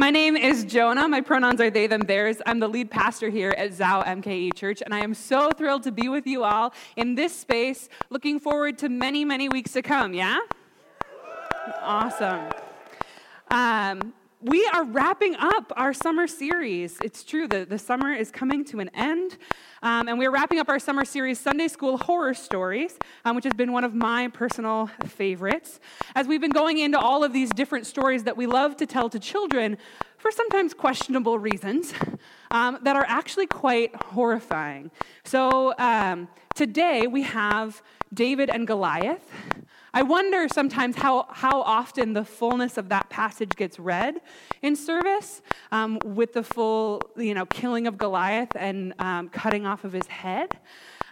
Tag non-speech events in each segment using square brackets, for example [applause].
My name is Jonah. My pronouns are they, them, theirs. I'm the lead pastor here at Zao MKE Church, and I am so thrilled to be with you all in this space. Looking forward to many, many weeks to come, yeah? Awesome. Um, we are wrapping up our summer series. It's true, the, the summer is coming to an end. Um, and we're wrapping up our summer series, Sunday School Horror Stories, um, which has been one of my personal favorites. As we've been going into all of these different stories that we love to tell to children for sometimes questionable reasons um, that are actually quite horrifying. So um, today we have David and Goliath. I wonder sometimes how, how often the fullness of that passage gets read in service um, with the full you know, killing of Goliath and um, cutting off of his head.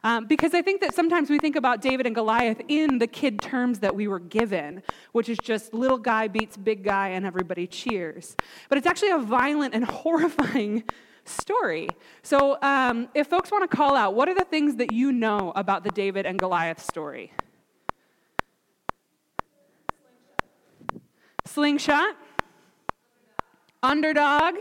Um, because I think that sometimes we think about David and Goliath in the kid terms that we were given, which is just little guy beats big guy and everybody cheers. But it's actually a violent and [laughs] horrifying story. So um, if folks want to call out, what are the things that you know about the David and Goliath story? Slingshot. Underdog.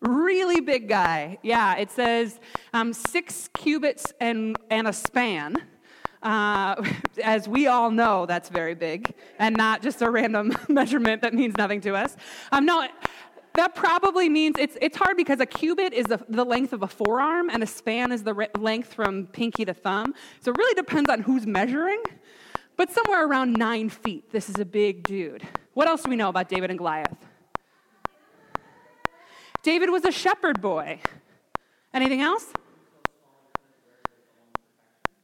Really big guy. Yeah, it says um, six cubits and, and a span. Uh, [laughs] as we all know, that's very big and not just a random [laughs] measurement that means nothing to us. Um, no, that probably means it's, it's hard because a cubit is the, the length of a forearm and a span is the re- length from pinky to thumb. So it really depends on who's measuring but somewhere around nine feet. This is a big dude. What else do we know about David and Goliath? David was a shepherd boy. Anything else?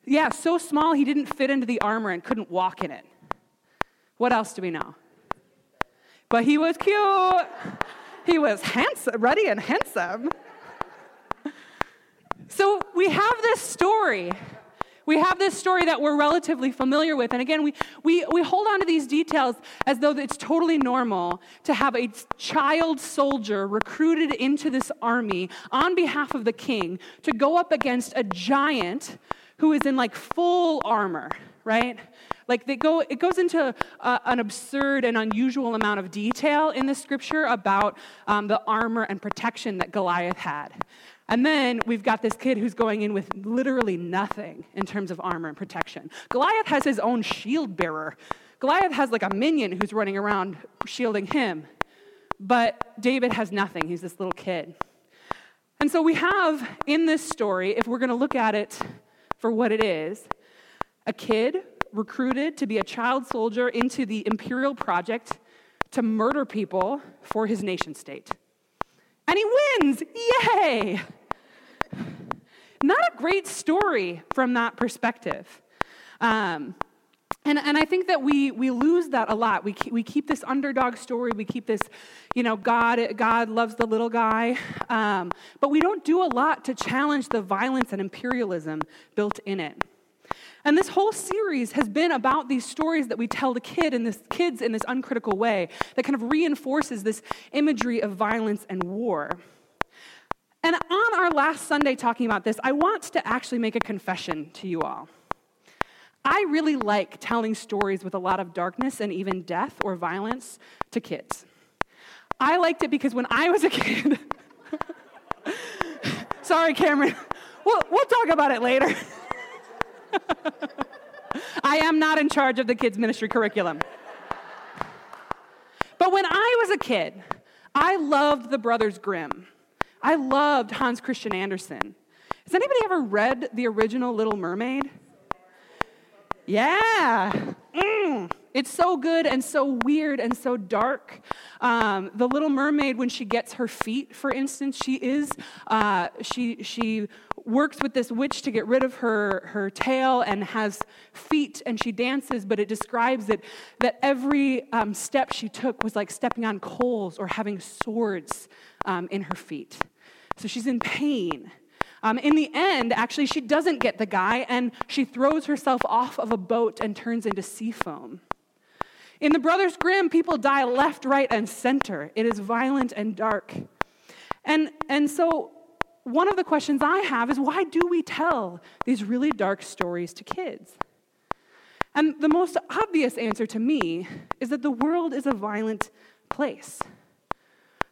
Yeah, so small he didn't fit into the armor and couldn't walk in it. What else do we know? But he was cute. He was handsome, ruddy and handsome. So we have this story we have this story that we're relatively familiar with. And again, we, we, we hold on to these details as though it's totally normal to have a child soldier recruited into this army on behalf of the king to go up against a giant who is in like full armor, right? Like they go, it goes into uh, an absurd and unusual amount of detail in the scripture about um, the armor and protection that Goliath had. And then we've got this kid who's going in with literally nothing in terms of armor and protection. Goliath has his own shield bearer. Goliath has like a minion who's running around shielding him. But David has nothing. He's this little kid. And so we have in this story, if we're going to look at it for what it is, a kid recruited to be a child soldier into the imperial project to murder people for his nation state. And he wins! Yay! Not a great story from that perspective. Um, and, and I think that we, we lose that a lot. We keep, we keep this underdog story. We keep this, you know, God, God loves the little guy. Um, but we don't do a lot to challenge the violence and imperialism built in it. And this whole series has been about these stories that we tell the kid and this, kids in this uncritical way that kind of reinforces this imagery of violence and war. And on our last Sunday talking about this, I want to actually make a confession to you all. I really like telling stories with a lot of darkness and even death or violence to kids. I liked it because when I was a kid, [laughs] sorry, Cameron, we'll, we'll talk about it later. [laughs] I am not in charge of the kids' ministry curriculum. But when I was a kid, I loved the Brothers Grimm. I loved Hans Christian Andersen. Has anybody ever read the original Little Mermaid? Yeah. Mm. It's so good and so weird and so dark. Um, the Little Mermaid, when she gets her feet, for instance, she is uh, she she works with this witch to get rid of her her tail and has feet and she dances. But it describes it that every um, step she took was like stepping on coals or having swords um, in her feet. So she's in pain. Um, in the end, actually, she doesn't get the guy and she throws herself off of a boat and turns into sea foam. In the Brothers Grimm, people die left, right, and center. It is violent and dark. And, and so, one of the questions I have is why do we tell these really dark stories to kids? And the most obvious answer to me is that the world is a violent place.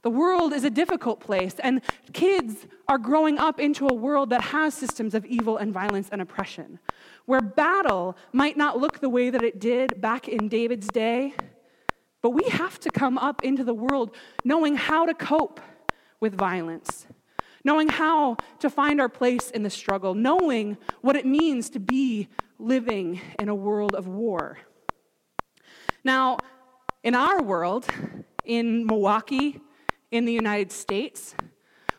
The world is a difficult place, and kids are growing up into a world that has systems of evil and violence and oppression, where battle might not look the way that it did back in David's day, but we have to come up into the world knowing how to cope with violence, knowing how to find our place in the struggle, knowing what it means to be living in a world of war. Now, in our world, in Milwaukee, in the United States,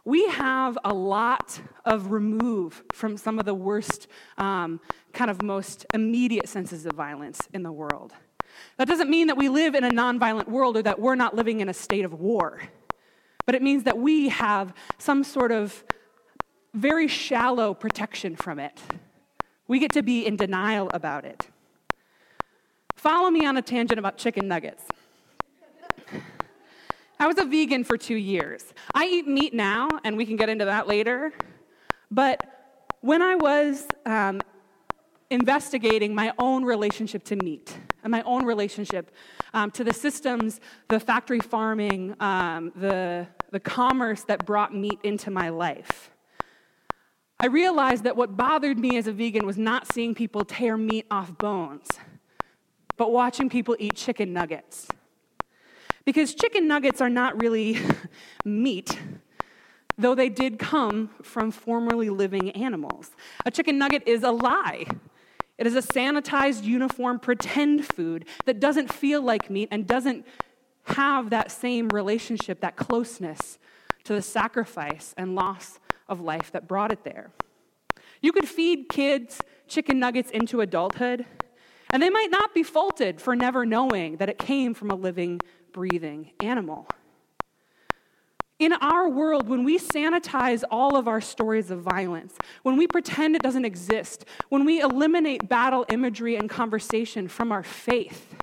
we have a lot of remove from some of the worst, um, kind of most immediate senses of violence in the world. That doesn't mean that we live in a nonviolent world or that we're not living in a state of war, but it means that we have some sort of very shallow protection from it. We get to be in denial about it. Follow me on a tangent about chicken nuggets. I was a vegan for two years. I eat meat now, and we can get into that later. But when I was um, investigating my own relationship to meat and my own relationship um, to the systems, the factory farming, um, the, the commerce that brought meat into my life, I realized that what bothered me as a vegan was not seeing people tear meat off bones, but watching people eat chicken nuggets. Because chicken nuggets are not really [laughs] meat, though they did come from formerly living animals. A chicken nugget is a lie. It is a sanitized, uniform, pretend food that doesn't feel like meat and doesn't have that same relationship, that closeness to the sacrifice and loss of life that brought it there. You could feed kids chicken nuggets into adulthood, and they might not be faulted for never knowing that it came from a living breathing animal. In our world, when we sanitize all of our stories of violence, when we pretend it doesn't exist, when we eliminate battle imagery and conversation from our faith,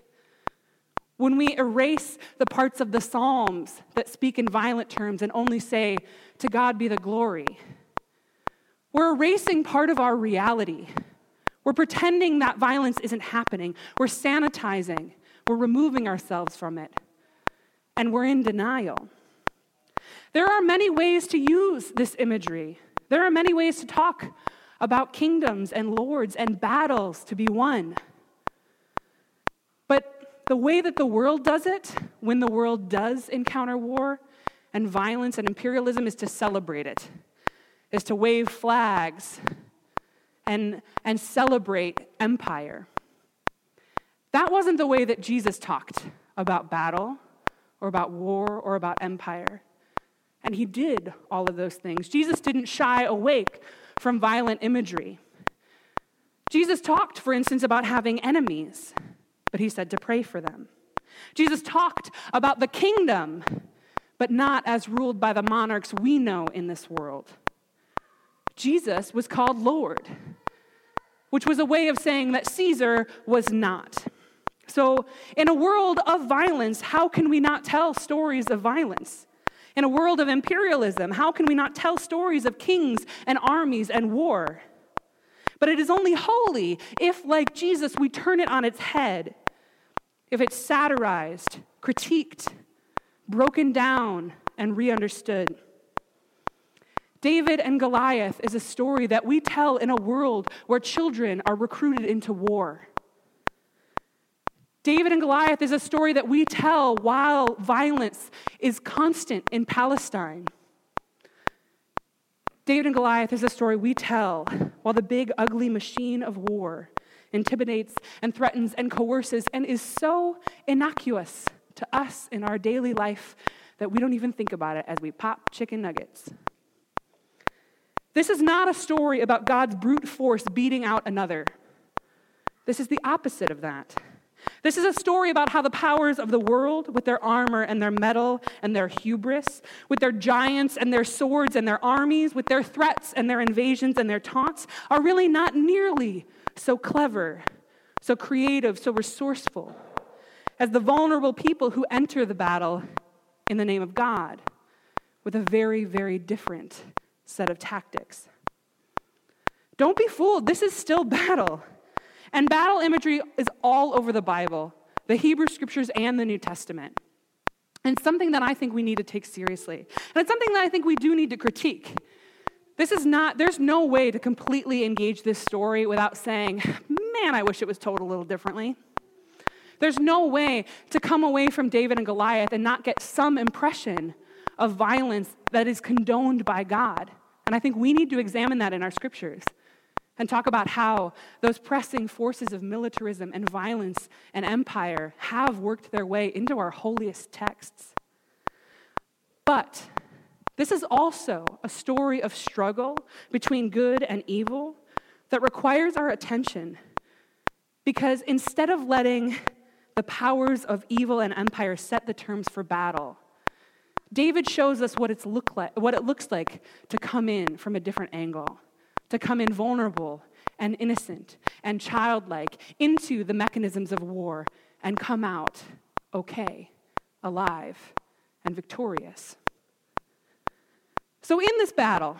when we erase the parts of the Psalms that speak in violent terms and only say, To God be the glory, we're erasing part of our reality. We're pretending that violence isn't happening. We're sanitizing. We're removing ourselves from it and we're in denial. There are many ways to use this imagery. There are many ways to talk about kingdoms and lords and battles to be won. But the way that the world does it, when the world does encounter war and violence and imperialism, is to celebrate it, is to wave flags and, and celebrate empire. That wasn't the way that Jesus talked about battle or about war or about empire. And he did all of those things. Jesus didn't shy awake from violent imagery. Jesus talked, for instance, about having enemies, but he said to pray for them. Jesus talked about the kingdom, but not as ruled by the monarchs we know in this world. Jesus was called Lord, which was a way of saying that Caesar was not. So, in a world of violence, how can we not tell stories of violence? In a world of imperialism, how can we not tell stories of kings and armies and war? But it is only holy if, like Jesus, we turn it on its head, if it's satirized, critiqued, broken down, and re understood. David and Goliath is a story that we tell in a world where children are recruited into war. David and Goliath is a story that we tell while violence is constant in Palestine. David and Goliath is a story we tell while the big, ugly machine of war intimidates and threatens and coerces and is so innocuous to us in our daily life that we don't even think about it as we pop chicken nuggets. This is not a story about God's brute force beating out another. This is the opposite of that. This is a story about how the powers of the world, with their armor and their metal and their hubris, with their giants and their swords and their armies, with their threats and their invasions and their taunts, are really not nearly so clever, so creative, so resourceful as the vulnerable people who enter the battle in the name of God with a very, very different set of tactics. Don't be fooled, this is still battle. And battle imagery is all over the Bible, the Hebrew scriptures and the New Testament. And something that I think we need to take seriously. And it's something that I think we do need to critique. This is not, there's no way to completely engage this story without saying, man, I wish it was told a little differently. There's no way to come away from David and Goliath and not get some impression of violence that is condoned by God. And I think we need to examine that in our scriptures and talk about how those pressing forces of militarism and violence and empire have worked their way into our holiest texts. But this is also a story of struggle between good and evil that requires our attention. Because instead of letting the powers of evil and empire set the terms for battle, David shows us what, it's look like, what it looks like to come in from a different angle to come in vulnerable and innocent and childlike into the mechanisms of war and come out okay, alive, and victorious. So, in this battle,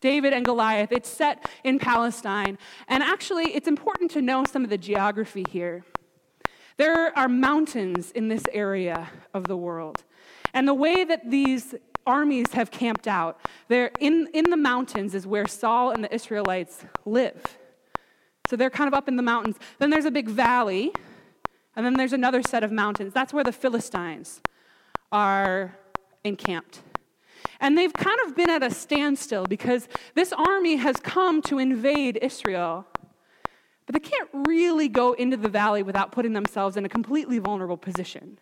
David and Goliath, it's set in Palestine. And actually, it's important to know some of the geography here. There are mountains in this area of the world. And the way that these armies have camped out. They're in, in the mountains is where Saul and the Israelites live. So they're kind of up in the mountains. Then there's a big valley, and then there's another set of mountains. That's where the Philistines are encamped. And they've kind of been at a standstill because this army has come to invade Israel. But they can't really go into the valley without putting themselves in a completely vulnerable position.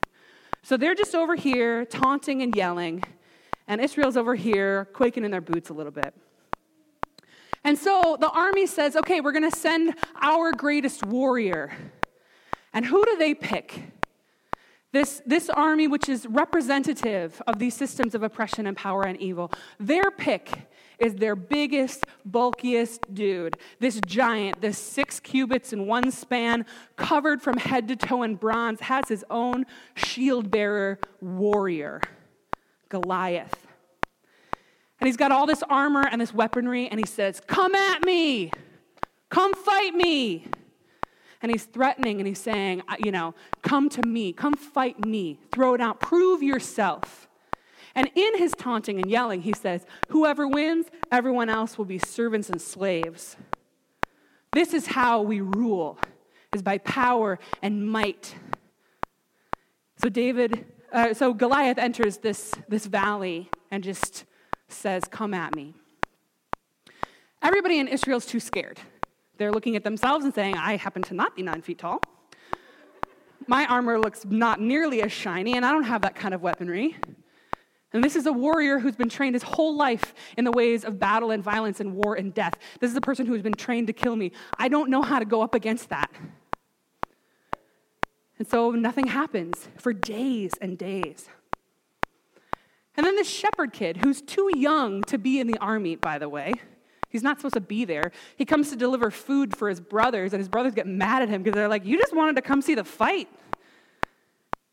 So they're just over here taunting and yelling and Israel's over here quaking in their boots a little bit. And so the army says, okay, we're going to send our greatest warrior. And who do they pick? This, this army, which is representative of these systems of oppression and power and evil, their pick is their biggest, bulkiest dude. This giant, this six cubits in one span, covered from head to toe in bronze, has his own shield bearer warrior. Goliath. And he's got all this armor and this weaponry, and he says, Come at me! Come fight me! And he's threatening and he's saying, You know, come to me, come fight me, throw it out, prove yourself. And in his taunting and yelling, he says, Whoever wins, everyone else will be servants and slaves. This is how we rule, is by power and might. So David uh, so Goliath enters this, this valley and just says, Come at me. Everybody in Israel is too scared. They're looking at themselves and saying, I happen to not be nine feet tall. My armor looks not nearly as shiny, and I don't have that kind of weaponry. And this is a warrior who's been trained his whole life in the ways of battle and violence and war and death. This is a person who has been trained to kill me. I don't know how to go up against that. And so nothing happens for days and days. And then this shepherd kid, who's too young to be in the army, by the way, he's not supposed to be there. He comes to deliver food for his brothers, and his brothers get mad at him because they're like, You just wanted to come see the fight.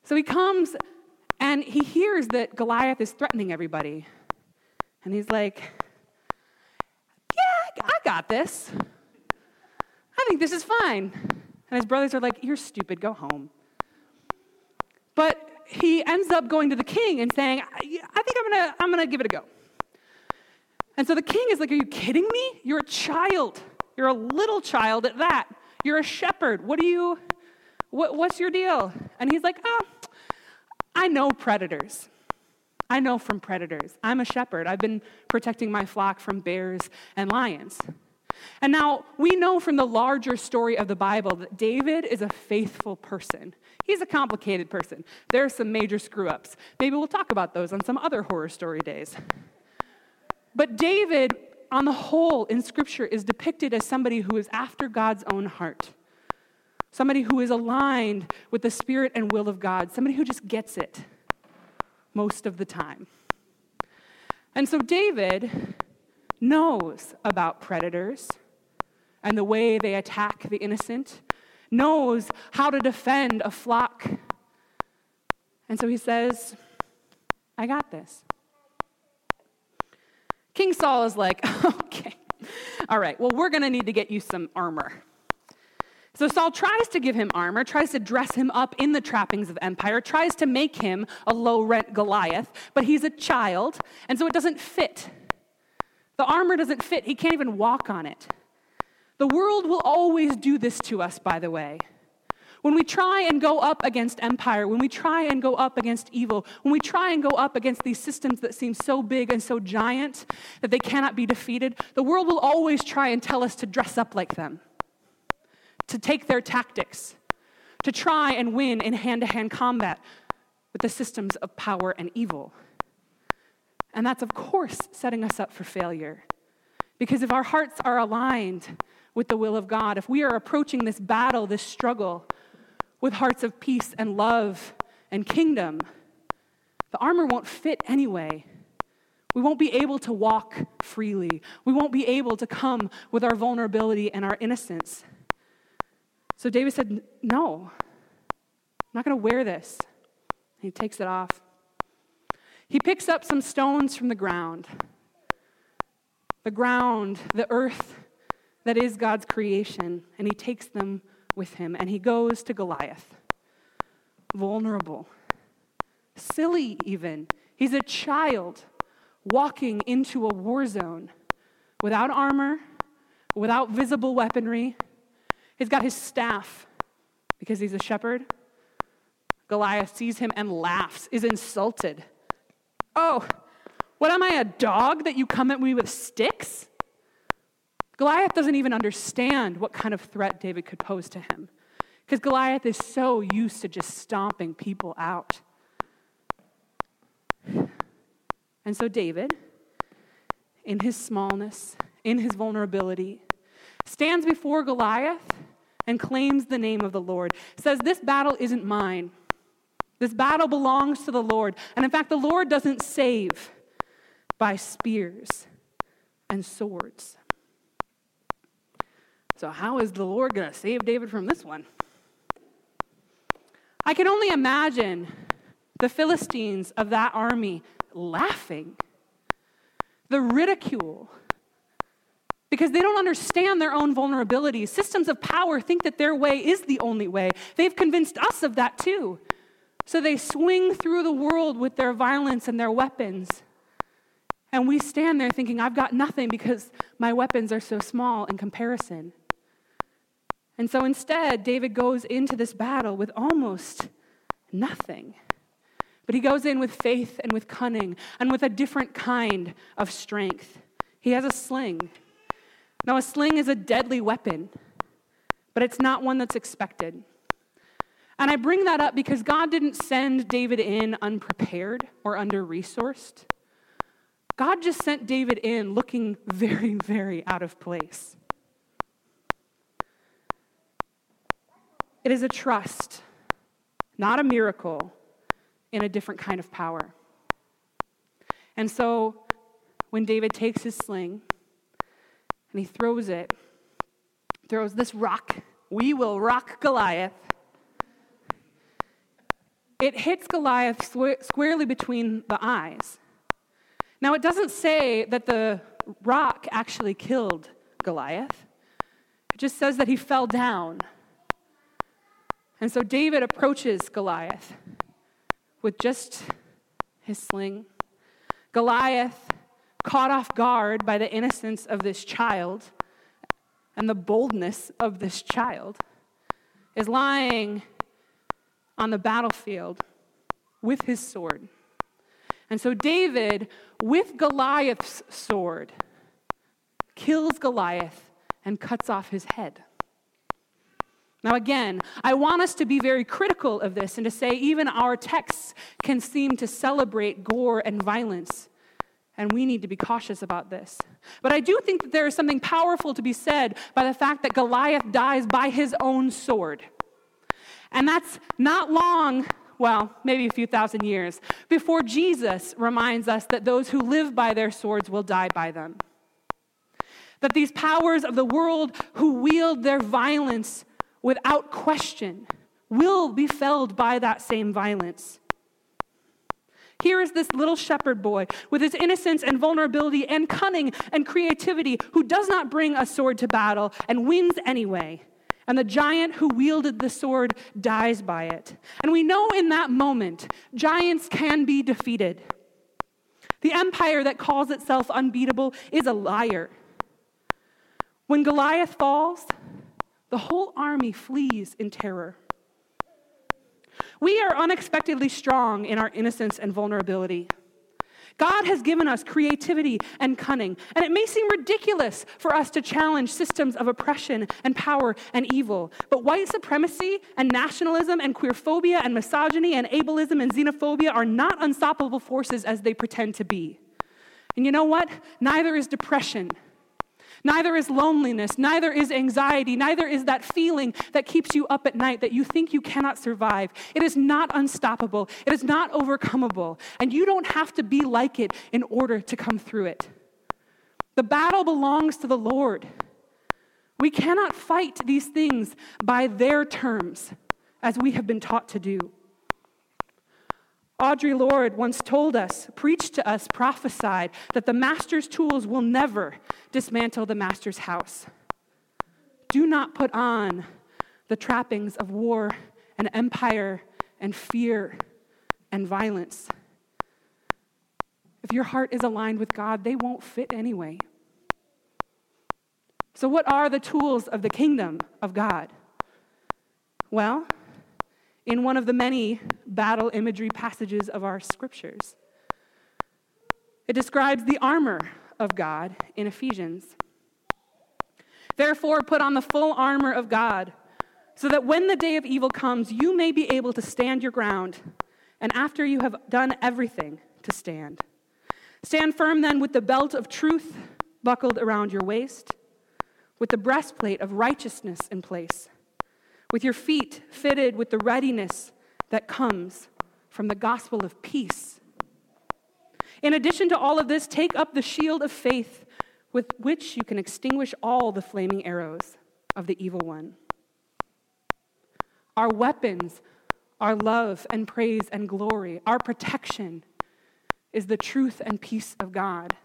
So he comes and he hears that Goliath is threatening everybody. And he's like, Yeah, I got this. I think this is fine. And his brothers are like, You're stupid, go home. But he ends up going to the king and saying, I think I'm gonna, I'm gonna give it a go. And so the king is like, Are you kidding me? You're a child. You're a little child at that. You're a shepherd. What do you, what, what's your deal? And he's like, Oh, I know predators. I know from predators. I'm a shepherd. I've been protecting my flock from bears and lions. And now we know from the larger story of the Bible that David is a faithful person. He's a complicated person. There are some major screw ups. Maybe we'll talk about those on some other horror story days. But David, on the whole, in Scripture, is depicted as somebody who is after God's own heart, somebody who is aligned with the Spirit and will of God, somebody who just gets it most of the time. And so David knows about predators and the way they attack the innocent, knows how to defend a flock. And so he says, I got this. King Saul is like, [laughs] okay, all right, well, we're going to need to get you some armor. So Saul tries to give him armor, tries to dress him up in the trappings of empire, tries to make him a low rent Goliath, but he's a child, and so it doesn't fit. The armor doesn't fit. He can't even walk on it. The world will always do this to us, by the way. When we try and go up against empire, when we try and go up against evil, when we try and go up against these systems that seem so big and so giant that they cannot be defeated, the world will always try and tell us to dress up like them to take their tactics, to try and win in hand to hand combat with the systems of power and evil. And that's, of course, setting us up for failure. Because if our hearts are aligned with the will of God, if we are approaching this battle, this struggle, with hearts of peace and love and kingdom, the armor won't fit anyway. We won't be able to walk freely. We won't be able to come with our vulnerability and our innocence. So David said, No, I'm not going to wear this. He takes it off. He picks up some stones from the ground. The ground, the earth that is God's creation, and he takes them with him and he goes to Goliath. Vulnerable, silly, even. He's a child walking into a war zone without armor, without visible weaponry, He's got his staff because he's a shepherd. Goliath sees him and laughs, is insulted. Oh, what am I, a dog that you come at me with sticks? Goliath doesn't even understand what kind of threat David could pose to him because Goliath is so used to just stomping people out. And so, David, in his smallness, in his vulnerability, stands before Goliath and claims the name of the Lord. Says, This battle isn't mine. This battle belongs to the Lord. And in fact, the Lord doesn't save by spears and swords. So, how is the Lord going to save David from this one? I can only imagine the Philistines of that army laughing, the ridicule, because they don't understand their own vulnerabilities. Systems of power think that their way is the only way. They've convinced us of that too. So they swing through the world with their violence and their weapons. And we stand there thinking, I've got nothing because my weapons are so small in comparison. And so instead, David goes into this battle with almost nothing. But he goes in with faith and with cunning and with a different kind of strength. He has a sling. Now, a sling is a deadly weapon, but it's not one that's expected. And I bring that up because God didn't send David in unprepared or under resourced. God just sent David in looking [laughs] very, very out of place. It is a trust, not a miracle, in a different kind of power. And so when David takes his sling, and he throws it, throws this rock. We will rock Goliath. It hits Goliath squarely between the eyes. Now, it doesn't say that the rock actually killed Goliath, it just says that he fell down. And so David approaches Goliath with just his sling. Goliath caught off guard by the innocence of this child and the boldness of this child, is lying on the battlefield with his sword. And so David, with Goliath's sword, kills Goliath and cuts off his head. Now, again, I want us to be very critical of this and to say even our texts can seem to celebrate gore and violence and we need to be cautious about this. But I do think that there is something powerful to be said by the fact that Goliath dies by his own sword. And that's not long, well, maybe a few thousand years, before Jesus reminds us that those who live by their swords will die by them. That these powers of the world who wield their violence without question will be felled by that same violence. Here is this little shepherd boy with his innocence and vulnerability and cunning and creativity who does not bring a sword to battle and wins anyway. and the giant who wielded the sword dies by it. And we know in that moment, giants can be defeated. The empire that calls itself unbeatable is a liar. When Goliath falls, the whole army flees in terror. We are unexpectedly strong in our innocence and vulnerability. God has given us creativity and cunning, and it may seem ridiculous for us to challenge systems of oppression and power and evil. But white supremacy and nationalism and queerphobia and misogyny and ableism and xenophobia are not unstoppable forces as they pretend to be. And you know what? Neither is depression. Neither is loneliness, neither is anxiety, neither is that feeling that keeps you up at night that you think you cannot survive. It is not unstoppable, it is not overcomable, and you don't have to be like it in order to come through it. The battle belongs to the Lord. We cannot fight these things by their terms, as we have been taught to do. Audre Lorde once told us, preached to us, prophesied that the master's tools will never dismantle the master's house. Do not put on the trappings of war and empire and fear and violence. If your heart is aligned with God, they won't fit anyway. So, what are the tools of the kingdom of God? Well, in one of the many battle imagery passages of our scriptures. It describes the armor of God in Ephesians. Therefore, put on the full armor of God, so that when the day of evil comes, you may be able to stand your ground, and after you have done everything, to stand. Stand firm then with the belt of truth buckled around your waist, with the breastplate of righteousness in place with your feet fitted with the readiness that comes from the gospel of peace. In addition to all of this, take up the shield of faith with which you can extinguish all the flaming arrows of the evil one. Our weapons, our love and praise and glory, our protection is the truth and peace of God.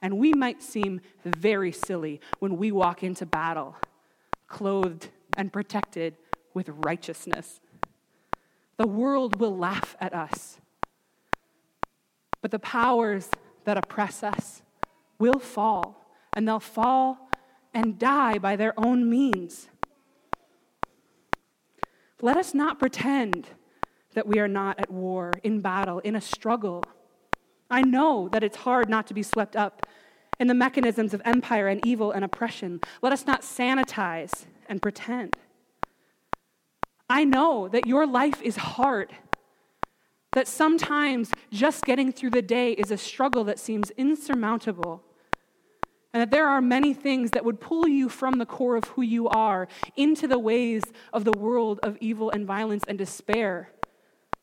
And we might seem very silly when we walk into battle clothed and protected with righteousness. The world will laugh at us, but the powers that oppress us will fall, and they'll fall and die by their own means. Let us not pretend that we are not at war, in battle, in a struggle. I know that it's hard not to be swept up in the mechanisms of empire and evil and oppression. Let us not sanitize and pretend. I know that your life is hard, that sometimes just getting through the day is a struggle that seems insurmountable, and that there are many things that would pull you from the core of who you are into the ways of the world of evil and violence and despair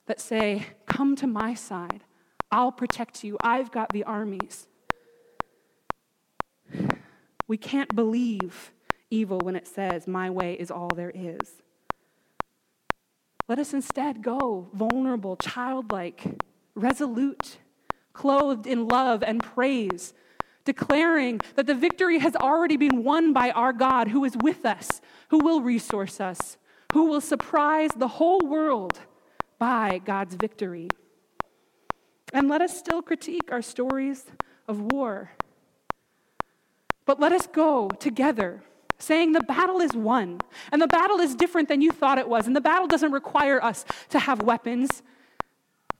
that say, Come to my side. I'll protect you. I've got the armies. We can't believe evil when it says, My way is all there is. Let us instead go vulnerable, childlike, resolute, clothed in love and praise, declaring that the victory has already been won by our God who is with us, who will resource us, who will surprise the whole world by God's victory. And let us still critique our stories of war. But let us go together saying the battle is won. And the battle is different than you thought it was. And the battle doesn't require us to have weapons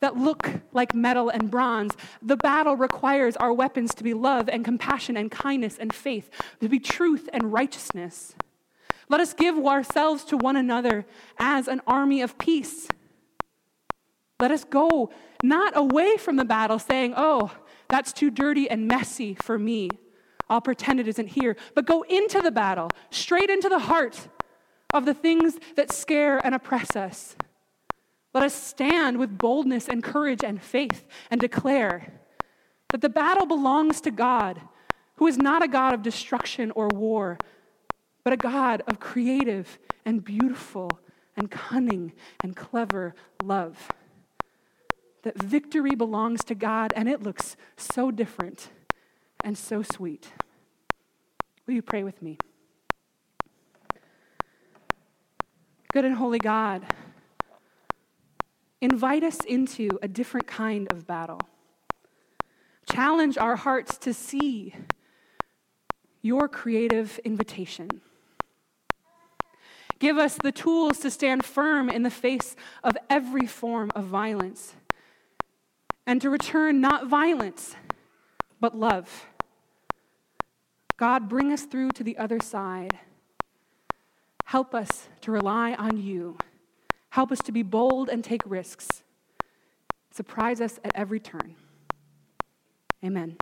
that look like metal and bronze. The battle requires our weapons to be love and compassion and kindness and faith, to be truth and righteousness. Let us give ourselves to one another as an army of peace. Let us go not away from the battle saying, oh, that's too dirty and messy for me. I'll pretend it isn't here. But go into the battle, straight into the heart of the things that scare and oppress us. Let us stand with boldness and courage and faith and declare that the battle belongs to God, who is not a God of destruction or war, but a God of creative and beautiful and cunning and clever love. That victory belongs to God, and it looks so different and so sweet. Will you pray with me? Good and holy God, invite us into a different kind of battle. Challenge our hearts to see your creative invitation. Give us the tools to stand firm in the face of every form of violence and to return not violence, but love. God, bring us through to the other side. Help us to rely on you. Help us to be bold and take risks. Surprise us at every turn. Amen.